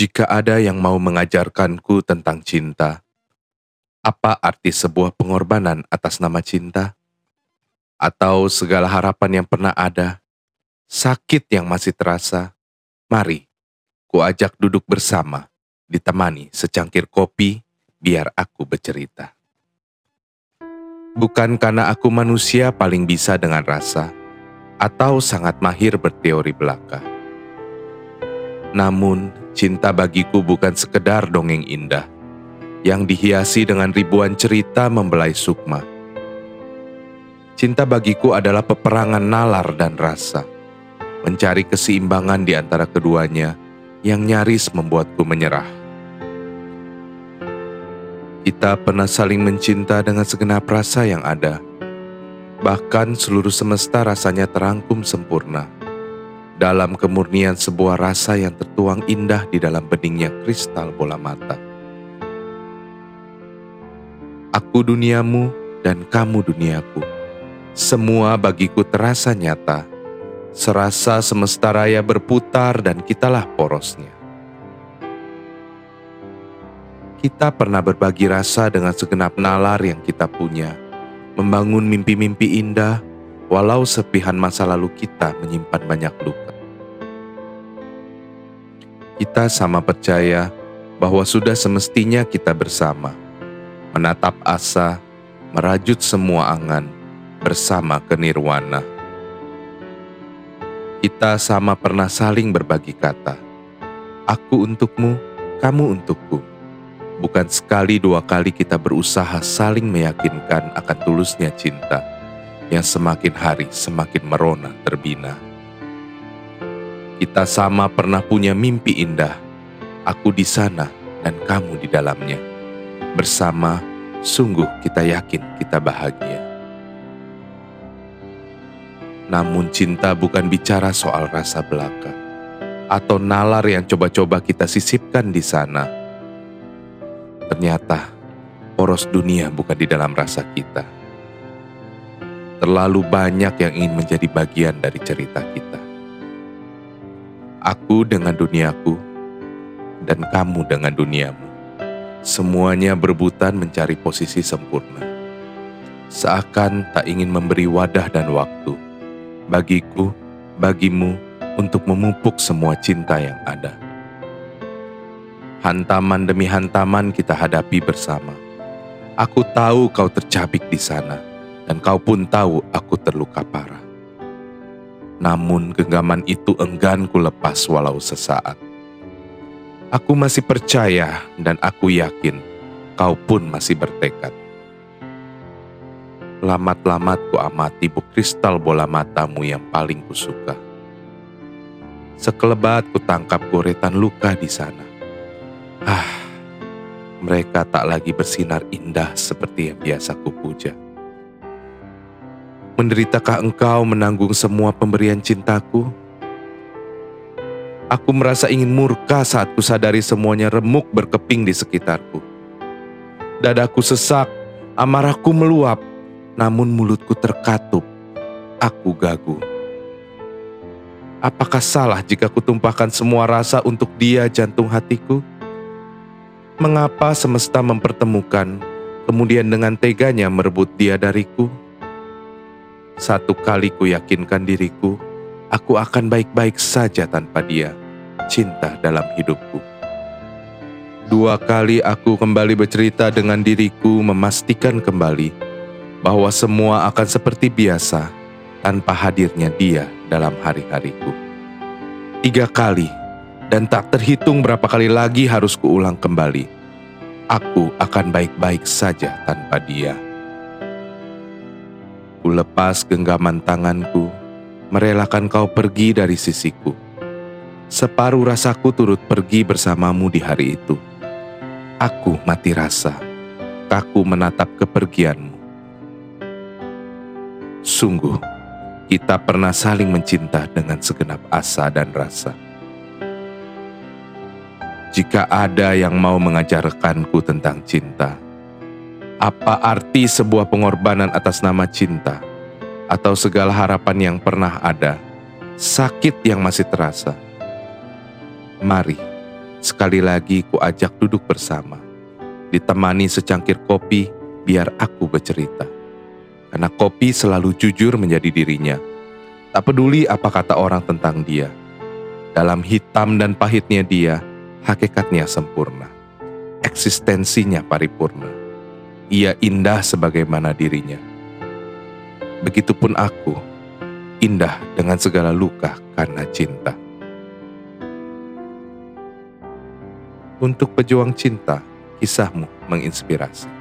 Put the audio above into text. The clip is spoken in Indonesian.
Jika ada yang mau mengajarkanku tentang cinta, apa arti sebuah pengorbanan atas nama cinta? Atau segala harapan yang pernah ada, sakit yang masih terasa? Mari, ku ajak duduk bersama, ditemani secangkir kopi, biar aku bercerita. Bukan karena aku manusia paling bisa dengan rasa, atau sangat mahir berteori belaka. Namun, cinta bagiku bukan sekedar dongeng indah yang dihiasi dengan ribuan cerita membelai sukma. Cinta bagiku adalah peperangan nalar dan rasa, mencari keseimbangan di antara keduanya yang nyaris membuatku menyerah. Kita pernah saling mencinta dengan segenap rasa yang ada, bahkan seluruh semesta rasanya terangkum sempurna dalam kemurnian sebuah rasa yang tertuang indah di dalam beningnya kristal bola mata. Aku duniamu dan kamu duniaku. Semua bagiku terasa nyata, serasa semesta raya berputar dan kitalah porosnya. Kita pernah berbagi rasa dengan segenap nalar yang kita punya, membangun mimpi-mimpi indah, walau sepihan masa lalu kita menyimpan banyak luka. Kita sama percaya bahwa sudah semestinya kita bersama menatap asa, merajut semua angan bersama kenirwana. Kita sama pernah saling berbagi kata. Aku untukmu, kamu untukku. Bukan sekali dua kali kita berusaha saling meyakinkan akan tulusnya cinta yang semakin hari semakin merona terbina. Kita sama pernah punya mimpi indah. Aku di sana dan kamu di dalamnya bersama, sungguh kita yakin kita bahagia. Namun, cinta bukan bicara soal rasa belaka atau nalar yang coba-coba kita sisipkan di sana. Ternyata, poros dunia bukan di dalam rasa kita. Terlalu banyak yang ingin menjadi bagian dari cerita kita. Aku dengan duniaku, dan kamu dengan duniamu. Semuanya berebutan mencari posisi sempurna. Seakan tak ingin memberi wadah dan waktu bagiku, bagimu untuk memupuk semua cinta yang ada. Hantaman demi hantaman kita hadapi bersama. Aku tahu kau tercabik di sana, dan kau pun tahu aku terluka parah. Namun genggaman itu enggan ku lepas walau sesaat. Aku masih percaya dan aku yakin kau pun masih bertekad. Lamat-lamat ku amati bu kristal bola matamu yang paling kusuka. Sekelebat ku tangkap goretan luka di sana. Ah, mereka tak lagi bersinar indah seperti yang biasa kupuja. Menderitakah engkau menanggung semua pemberian cintaku? Aku merasa ingin murka saat kusadari semuanya remuk berkeping di sekitarku. Dadaku sesak, amarahku meluap, namun mulutku terkatup. Aku gagu. Apakah salah jika kutumpahkan semua rasa untuk dia jantung hatiku? Mengapa semesta mempertemukan, kemudian dengan teganya merebut dia dariku? Satu kali ku yakinkan diriku, aku akan baik-baik saja tanpa dia cinta dalam hidupku. Dua kali aku kembali bercerita dengan diriku memastikan kembali bahwa semua akan seperti biasa tanpa hadirnya dia dalam hari-hariku. Tiga kali dan tak terhitung berapa kali lagi harus kuulang kembali. Aku akan baik-baik saja tanpa dia. Lepas genggaman tanganku, merelakan kau pergi dari sisiku Separuh rasaku turut pergi bersamamu di hari itu. Aku mati rasa, kaku menatap kepergianmu. Sungguh, kita pernah saling mencinta dengan segenap asa dan rasa. Jika ada yang mau mengajarkanku tentang cinta, apa arti sebuah pengorbanan atas nama cinta, atau segala harapan yang pernah ada, sakit yang masih terasa? Mari, sekali lagi ku ajak duduk bersama. Ditemani secangkir kopi, biar aku bercerita. Karena kopi selalu jujur menjadi dirinya. Tak peduli apa kata orang tentang dia. Dalam hitam dan pahitnya dia, hakikatnya sempurna. Eksistensinya paripurna. Ia indah sebagaimana dirinya. Begitupun aku, indah dengan segala luka karena cinta. Untuk pejuang cinta, kisahmu menginspirasi.